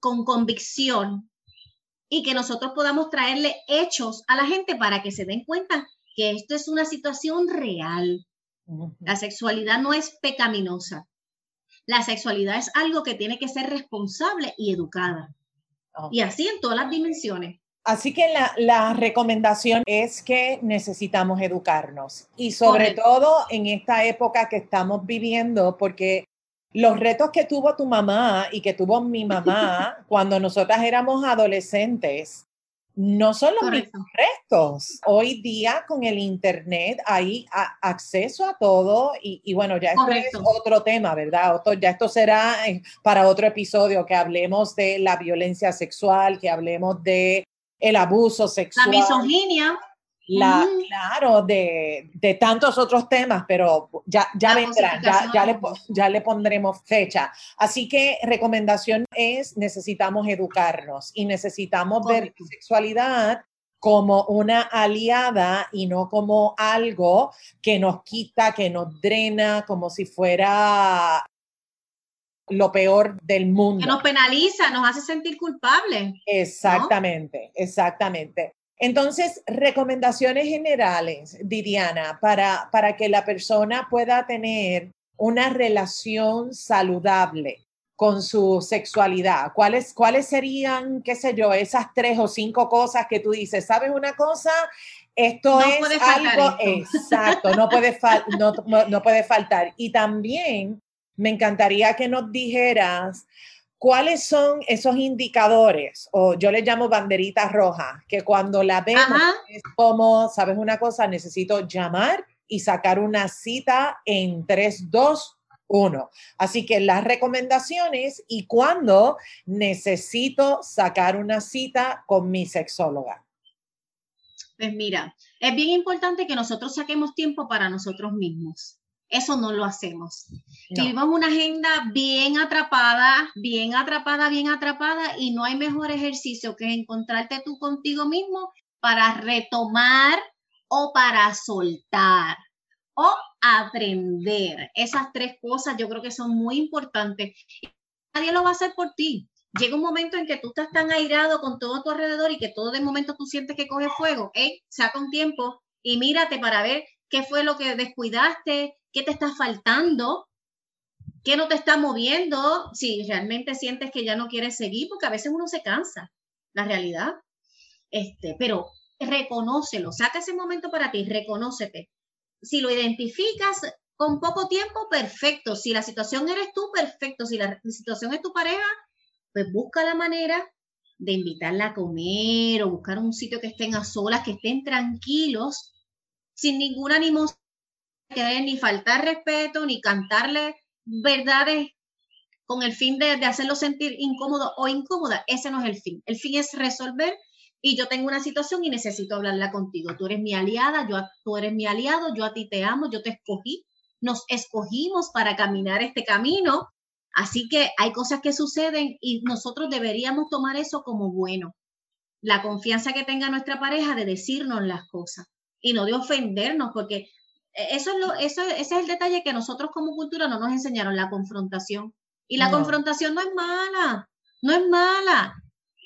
con convicción y que nosotros podamos traerle hechos a la gente para que se den cuenta que esto es una situación real la sexualidad no es pecaminosa. La sexualidad es algo que tiene que ser responsable y educada. Y así en todas las dimensiones. Así que la, recomendación es que necesitamos educarnos y sobre todo en esta época que estamos viviendo, porque los retos que tuvo tu mamá y que tuvo mi mamá cuando nosotras éramos adolescentes no son los mismos restos. Hoy día con el Internet hay acceso a todo y, bueno, ya esto es otro tema, ¿verdad? ya esto será eh, para otro episodio que hablemos de la violencia sexual, que hablemos de el abuso sexual. La misoginia. La, Claro, de, de, tantos otros temas, pero ya, ya vendrán, ya, ya, le, ya le pondremos fecha. Así que recomendación es, necesitamos educarnos y necesitamos ver ver sexualidad como una aliada y no como algo que nos quita, que nos drena, como si fuera lo peor del mundo. Que nos penaliza, nos hace sentir culpables. Exactamente, exactamente. Entonces, recomendaciones generales, Didiana, para, para que la persona pueda tener una relación saludable con su sexualidad. ¿Cuáles, ¿Cuáles serían, qué sé yo, esas tres o cinco cosas que tú dices? ¿Sabes una cosa? Esto es algo exacto, no puede, no, no puede faltar. Y también me encantaría que nos dijeras cuáles son esos indicadores, o yo les llamo banderitas rojas, que cuando la vemos es como, ¿sabes una cosa? Necesito llamar y sacar una cita en 3, 2, 1. Así que las recomendaciones y cuándo necesito sacar una cita con mi sexóloga. Pues mira, es bien importante que nosotros saquemos tiempo para nosotros mismos. Eso no lo hacemos. Vivimos una agenda bien atrapada, bien atrapada, bien atrapada y no hay mejor ejercicio que encontrarte tú contigo mismo para retomar o para soltar o aprender. Esas tres cosas yo creo que son muy importantes. Nadie lo va a hacer por ti. Llega un momento en que tú estás tan airado con todo a tu alrededor y que todo de momento tú sientes que coge fuego. Hey, saca un tiempo y mírate para ver qué fue lo que descuidaste, qué te está faltando, qué no te está moviendo, si realmente sientes que ya no quieres seguir, porque a veces uno se cansa, la realidad. Este, pero reconócelo, saca ese momento para ti, reconócete. Si lo identificas con poco tiempo, perfecto. Si la situación eres tú, perfecto. Si la situación es tu pareja, pues busca la manera de invitarla a comer o buscar un sitio que estén a solas, que estén tranquilos, sin ningún animosidad ni faltar respeto, ni cantarle verdades con el fin de, hacerlo sentir incómodo o incómoda. Ese no es el fin. El fin es resolver y yo tengo una situación y necesito hablarla contigo. Tú eres mi aliada, yo, tú eres mi aliado, yo a ti te amo, yo te escogí. Nos escogimos para caminar este camino. Así que hay cosas que suceden y nosotros deberíamos tomar eso como bueno. La confianza que tenga nuestra pareja de decirnos las cosas y no de ofendernos, porque eso es lo, eso, ese es el detalle que nosotros como cultura no nos enseñaron, la confrontación. Y la confrontación no es mala, no es mala.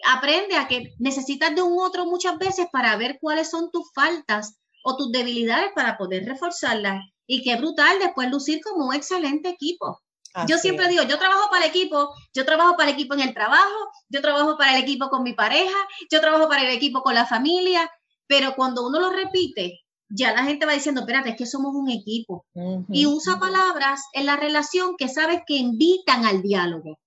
Aprende a que necesitas de un otro muchas veces para ver cuáles son tus faltas o tus debilidades para poder reforzarlas. Y qué brutal después lucir como un excelente equipo. yo siempre digo, yo trabajo para el equipo, yo trabajo para el equipo en el trabajo, yo trabajo para el equipo con mi pareja, yo trabajo para el equipo con la familia, pero cuando uno lo repite, ya la gente va diciendo, espérate, es que somos un equipo. Y usa palabras en la relación que sabes que invitan al diálogo.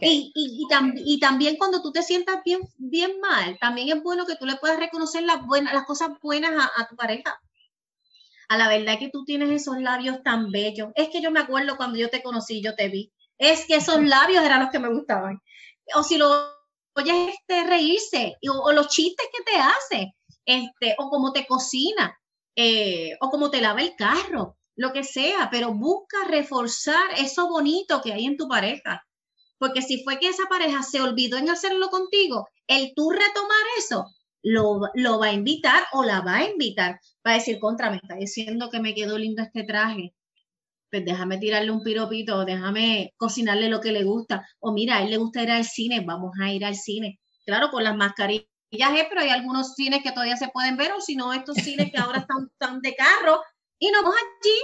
Y, y, también cuando tú te sientas bien, bien mal, también es bueno que tú le puedas reconocer las, buenas, las cosas buenas a, a tu pareja. A la verdad que tú tienes esos labios tan bellos. Es que yo me acuerdo cuando yo te conocí, yo te vi. Es que esos labios eran los que me gustaban. O si lo oyes este, reírse, o, o los chistes que te hace este, o cómo te cocina, eh, o cómo te lava el carro, lo que sea, pero busca reforzar eso bonito que hay en tu pareja. Porque si fue que esa pareja se olvidó en hacerlo contigo, el tú retomar eso, lo, lo va a invitar o la va a invitar. Va a decir, contra, me está diciendo que me quedó lindo este traje. Pues déjame tirarle un piropito, déjame cocinarle lo que le gusta. O mira, a él le gusta ir al cine, vamos a ir al cine. Claro, con las mascarillas pero hay algunos cines que todavía se pueden ver, o si no, estos cines que ahora están, están de carro, y nos vamos allí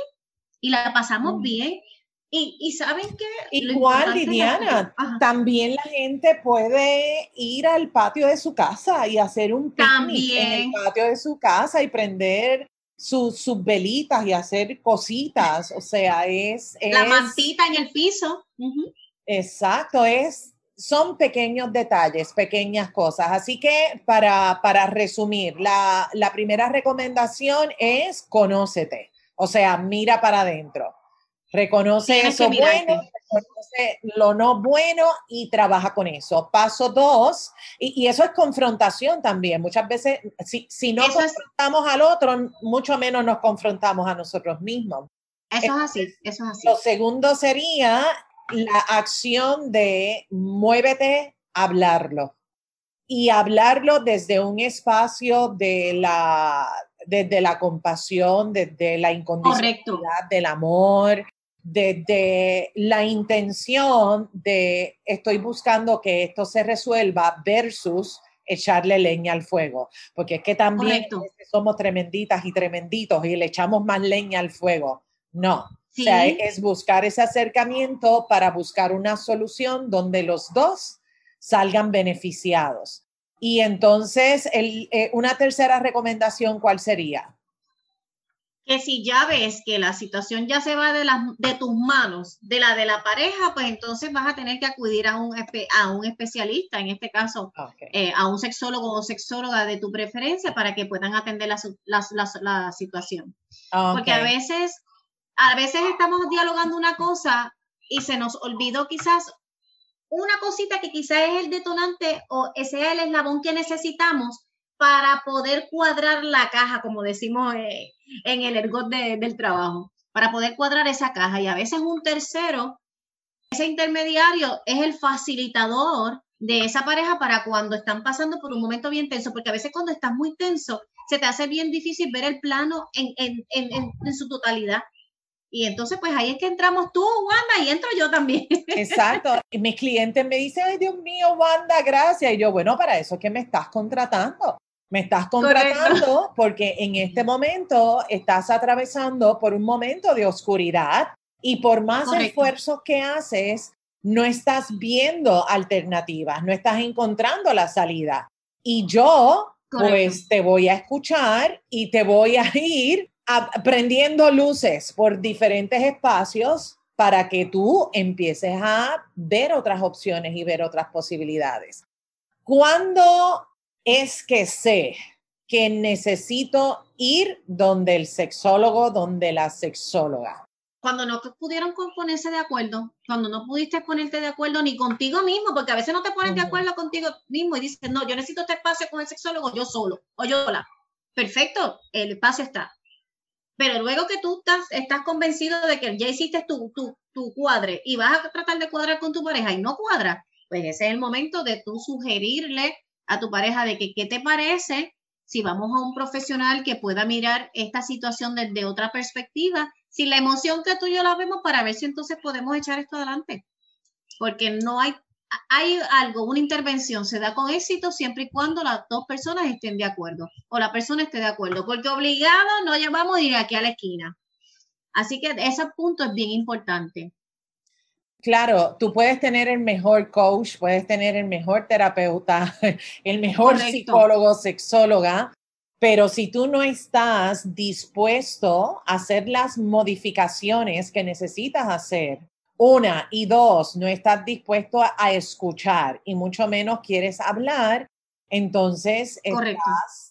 y la pasamos mm. bien. Y, y saben que... Igual, Liliana, también la gente puede ir al patio de su casa y hacer un picnic en el patio de su casa y prender sus, sus velitas y hacer cositas. O sea, es... la mantita en el piso. Exacto, es son pequeños detalles, pequeñas cosas. Así que para, para resumir, la, la, primera recomendación es conócete, o sea, mira para adentro. Reconoce eso bueno, reconoce lo no bueno y trabaja con eso. Paso dos, y, eso es confrontación también. Muchas veces, si, si no confrontamos al otro, mucho menos nos confrontamos a nosotros mismos. Eso es así, eso es así. Lo segundo sería la acción de muévete, hablarlo. Y hablarlo desde un espacio de la, desde la compasión, desde la incondicionalidad del amor, desde la intención de estoy buscando que esto se resuelva versus echarle leña al fuego, porque es que también somos tremenditas y tremenditos y le echamos más leña al fuego. No, o sea, es buscar ese acercamiento para buscar una solución donde los dos salgan beneficiados. Y entonces, el, eh, una tercera recomendación, ¿cuál sería? Que si ya ves que la situación ya se va de, las de tus manos, de la de la pareja, pues entonces vas a tener que acudir a un, a un especialista, en este caso eh, a un sexólogo o sexóloga de tu preferencia para que puedan atender la, la, la, situación. Porque a veces a veces estamos dialogando una cosa y se nos olvidó quizás una cosita que quizás es el detonante o ese es el eslabón que necesitamos para poder cuadrar la caja, como decimos eh, en el ergot del trabajo, para poder cuadrar esa caja. Y a veces un tercero, ese intermediario es el facilitador de esa pareja para cuando están pasando por un momento bien tenso, porque a veces cuando estás muy tenso, se te hace bien difícil ver el plano en, en su totalidad. Y entonces, pues ahí es que entramos tú, Wanda, y entro yo también. Exacto. Y mis clientes me dicen, ay, Dios mío, Wanda, gracias. Y yo, bueno, para eso es que me estás contratando. Me estás contratando porque en este momento estás atravesando por un momento de oscuridad y por más esfuerzos que haces, no estás viendo alternativas, no estás encontrando la salida. Y yo, pues te voy a escuchar y te voy a ir aprendiendo luces por diferentes espacios para que tú empieces a ver otras opciones y ver otras posibilidades. ¿Cuándo es que sé que necesito ir donde el sexólogo, donde la sexóloga? Cuando no pudieron ponerse de acuerdo, cuando no pudiste ponerte de acuerdo ni contigo mismo, porque a veces no te pones de acuerdo contigo mismo y dices, no, yo necesito este espacio con el sexólogo, yo solo o yo sola. Perfecto, el espacio está pero luego que tú estás, convencido de que ya hiciste tu, tu, tu cuadre y vas a tratar de cuadrar con tu pareja y no cuadra, pues ese es el momento de tú sugerirle a tu pareja de que qué te parece si vamos a un profesional que pueda mirar esta situación desde otra perspectiva, sin la emoción que tú y yo la vemos para ver si entonces podemos echar esto adelante. Porque no hay hay algo, una intervención se da con éxito siempre y cuando las dos personas estén de acuerdo o la persona esté de acuerdo, porque obligado no llevamos a ir aquí a la esquina. Así que ese punto es bien importante. Claro, tú puedes tener el mejor coach, puedes tener el mejor terapeuta, el mejor psicólogo, sexóloga, pero si tú no estás dispuesto a hacer las modificaciones que necesitas hacer una y dos, no estás dispuesto a, escuchar y mucho menos quieres hablar, entonces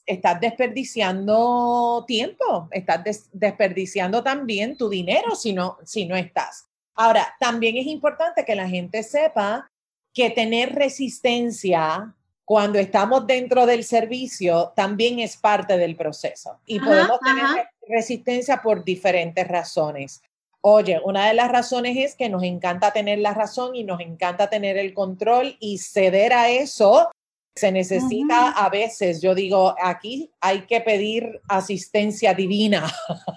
estás, desperdiciando tiempo, estás desperdiciando también tu dinero si no, si no estás. Ahora, también es importante que la gente sepa que tener resistencia cuando estamos dentro del servicio también es parte del proceso y podemos tener resistencia por diferentes razones. Oye, una de las razones es que nos encanta tener la razón y nos encanta tener el control y ceder a eso se necesita a veces, yo digo, aquí hay que pedir asistencia divina,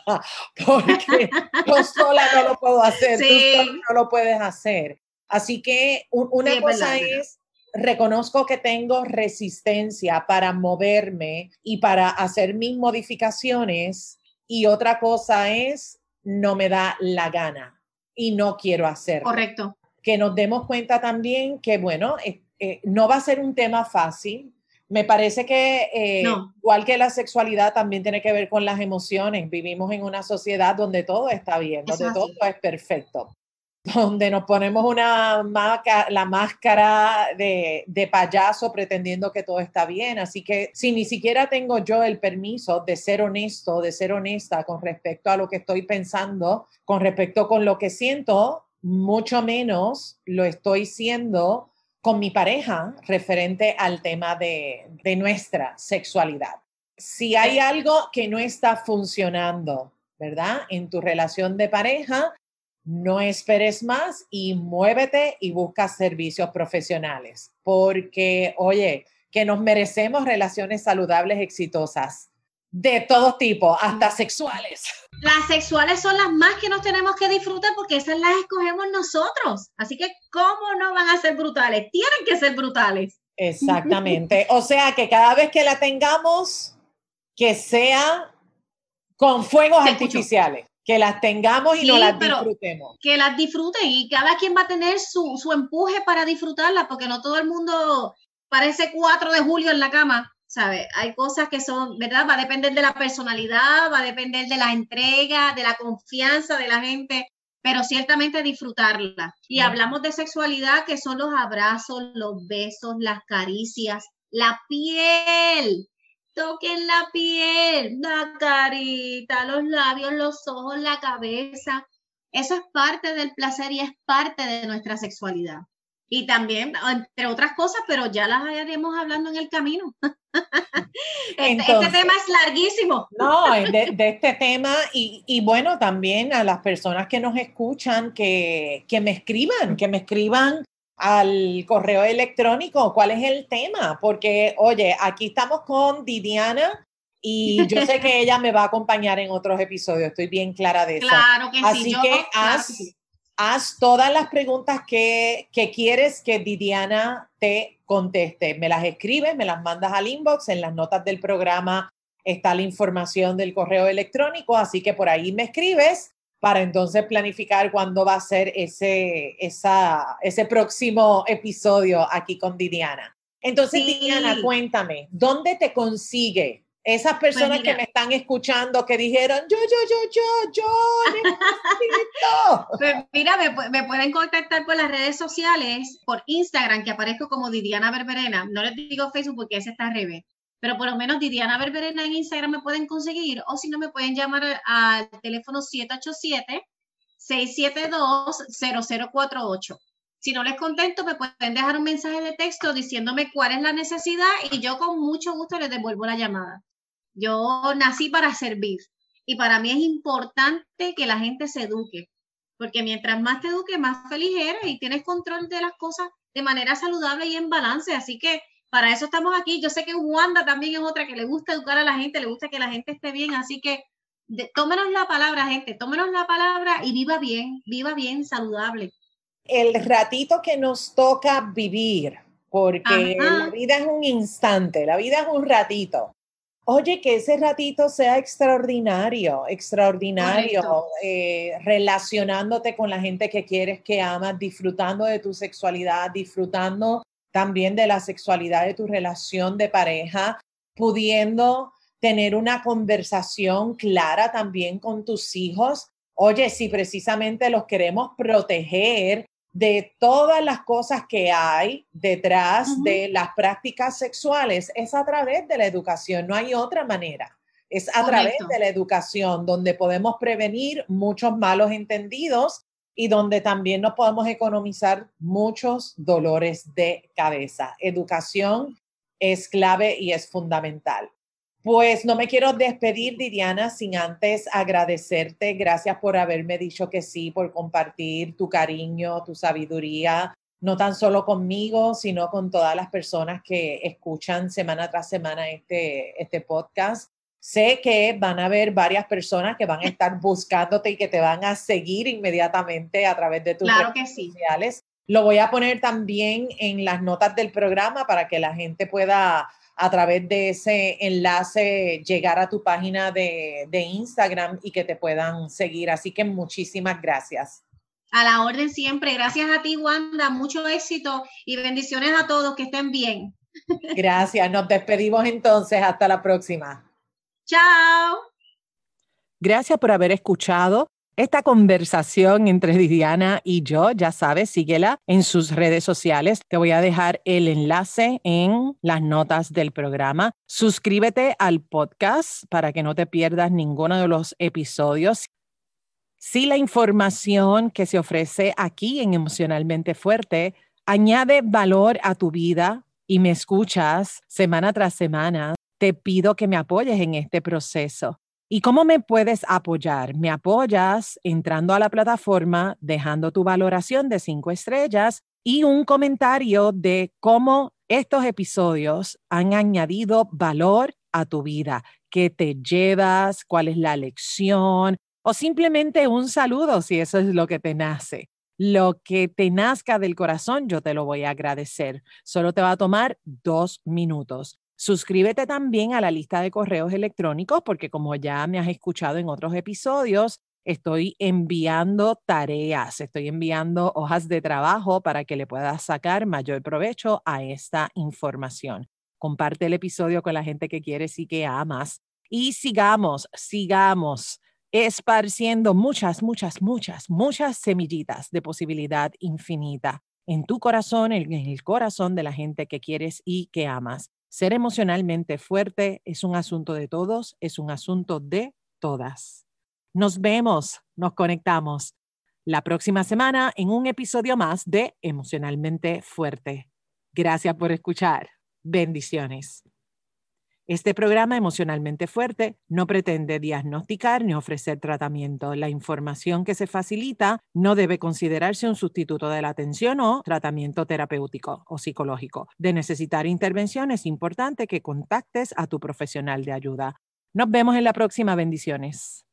porque yo sola no lo puedo hacer, tú no lo puedes hacer. Así que una cosa es, reconozco que tengo resistencia para moverme y para hacer mis modificaciones, y otra cosa es no me da la gana y no quiero hacerlo. Correcto. Que nos demos cuenta también que, bueno, eh, eh, no va a ser un tema fácil. Me parece que eh, igual que la sexualidad también tiene que ver con las emociones. Vivimos en una sociedad donde todo está bien, donde todo es perfecto donde nos ponemos una la máscara de, de, payaso pretendiendo que todo está bien. Así que si ni siquiera tengo yo el permiso de ser honesto, de ser honesta con respecto a lo que estoy pensando, con respecto con lo que siento, mucho menos lo estoy siendo con mi pareja referente al tema de, de nuestra sexualidad. Si hay algo que no está funcionando, ¿verdad? En tu relación de pareja, no esperes más y muévete y busca servicios profesionales, porque, oye, que nos merecemos relaciones saludables, exitosas, de todo tipo, hasta sexuales. Las sexuales son las más que nos tenemos que disfrutar porque esas las escogemos nosotros. Así que, ¿cómo no van a ser brutales? Tienen que ser brutales. Exactamente. o sea que cada vez que la tengamos, que sea con fuegos artificiales que las tengamos y no las disfrutemos. Que las disfruten y cada quien va a tener su, su empuje para disfrutarla, porque no todo el mundo parece 4 de julio en la cama, ¿sabes? Hay cosas que son, ¿verdad? Va a depender de la personalidad, va a depender de la entrega, de la confianza de la gente, pero ciertamente disfrutarla. Y hablamos de sexualidad, que son los abrazos, los besos, las caricias, la piel toquen la piel, la carita, los labios, los ojos, la cabeza. Eso es parte del placer y es parte de nuestra sexualidad. Y también, entre otras cosas, pero ya las haremos hablando en el camino. Este, este, tema es larguísimo. No, de, de este tema y, y, bueno, también a las personas que nos escuchan, que, que me escriban, que me escriban al correo electrónico cuál es el tema, porque oye, aquí estamos con Didiana y yo sé que ella me va a acompañar en otros episodios, estoy bien clara de eso. Claro que Así sí. que haz, haz todas las preguntas que, que quieres que Didiana te conteste. Me las escribes, me las mandas al inbox, en las notas del programa está la información del correo electrónico, así que por ahí me escribes para entonces planificar cuándo va a ser ese, esa, ese próximo episodio aquí con Didiana. Entonces, Didiana, cuéntame, ¿dónde te consigue esas pues personas que me están escuchando que dijeron, yo, yo, yo, yo, yo necesito? Pues mira, me, me, pueden contactar por las redes sociales, por Instagram, que aparezco como Didiana Berberena. No les digo Facebook porque ese está al revés pero por lo menos Didiana Berberena en Instagram me pueden conseguir o si no me pueden llamar al teléfono 787-672-0048. Si no les contesto, me pueden dejar un mensaje de texto diciéndome cuál es la necesidad y yo con mucho gusto les devuelvo la llamada. Yo nací para servir y para mí es importante que la gente se eduque, porque mientras más te eduque, más feliz eres y tienes control de las cosas de manera saludable y en balance. Así que para eso estamos aquí. Yo sé que Wanda también es otra que le gusta educar a la gente, le gusta que la gente esté bien, así que tómenos la palabra, gente, tómenos la palabra y viva bien, viva bien, saludable. El ratito que nos toca vivir, porque la vida es un instante, la vida es un ratito. Oye, que ese ratito sea extraordinario, extraordinario, eh, relacionándote con la gente que quieres, que amas, disfrutando de tu sexualidad, disfrutando también de la sexualidad de tu relación de pareja, pudiendo tener una conversación clara también con tus hijos. Oye, si precisamente los queremos proteger de todas las cosas que hay detrás de las prácticas sexuales, es a través de la educación, no hay otra manera. Es a través de la educación donde podemos prevenir muchos malos entendidos y donde también nos podemos economizar muchos dolores de cabeza. Educación es clave y es fundamental. Pues no me quiero despedir, Diana, sin antes agradecerte. Gracias por haberme dicho que sí, por compartir tu cariño, tu sabiduría, no tan solo conmigo, sino con todas las personas que escuchan semana tras semana este, este podcast. Sé que van a haber varias personas que van a estar buscándote y que te van a seguir inmediatamente a través de tus redes sociales. Lo voy a poner también en las notas del programa para que la gente pueda a través de ese enlace llegar a tu página de, de Instagram y que te puedan seguir. Así que muchísimas gracias. A la orden siempre. Gracias a ti, Wanda. Mucho éxito y bendiciones a todos. Que estén bien. Gracias. Nos despedimos entonces. Hasta la próxima. Chao. Gracias por haber escuchado esta conversación entre Diana y yo. Ya sabes, síguela en sus redes sociales. Te voy a dejar el enlace en las notas del programa. Suscríbete al podcast para que no te pierdas ninguno de los episodios. Si la información que se ofrece aquí en Emocionalmente Fuerte añade valor a tu vida y me escuchas semana tras semana, te pido que me apoyes en este proceso. ¿Y cómo me puedes apoyar? Me apoyas entrando a la plataforma, dejando tu valoración de cinco estrellas y un comentario de cómo estos episodios han añadido valor a tu vida, qué te llevas, cuál es la lección o simplemente un saludo si eso es lo que te nace. Lo que te nazca del corazón, yo te lo voy a agradecer. Solo te va a tomar dos minutos. Suscríbete también a la lista de correos electrónicos porque como ya me has escuchado en otros episodios, estoy enviando tareas, estoy enviando hojas de trabajo para que le puedas sacar mayor provecho a esta información. Comparte el episodio con la gente que quieres y que amas. Y sigamos, sigamos esparciendo muchas, muchas, muchas, muchas semillitas de posibilidad infinita en tu corazón, en el corazón de la gente que quieres y que amas. Ser emocionalmente fuerte es un asunto de todos, es un asunto de todas. Nos vemos, nos conectamos la próxima semana en un episodio más de Emocionalmente Fuerte. Gracias por escuchar. Bendiciones. Este programa emocionalmente fuerte no pretende diagnosticar ni ofrecer tratamiento. La información que se facilita no debe considerarse un sustituto de la atención o tratamiento terapéutico o psicológico. De necesitar intervención es importante que contactes a tu profesional de ayuda. Nos vemos en la próxima. Bendiciones.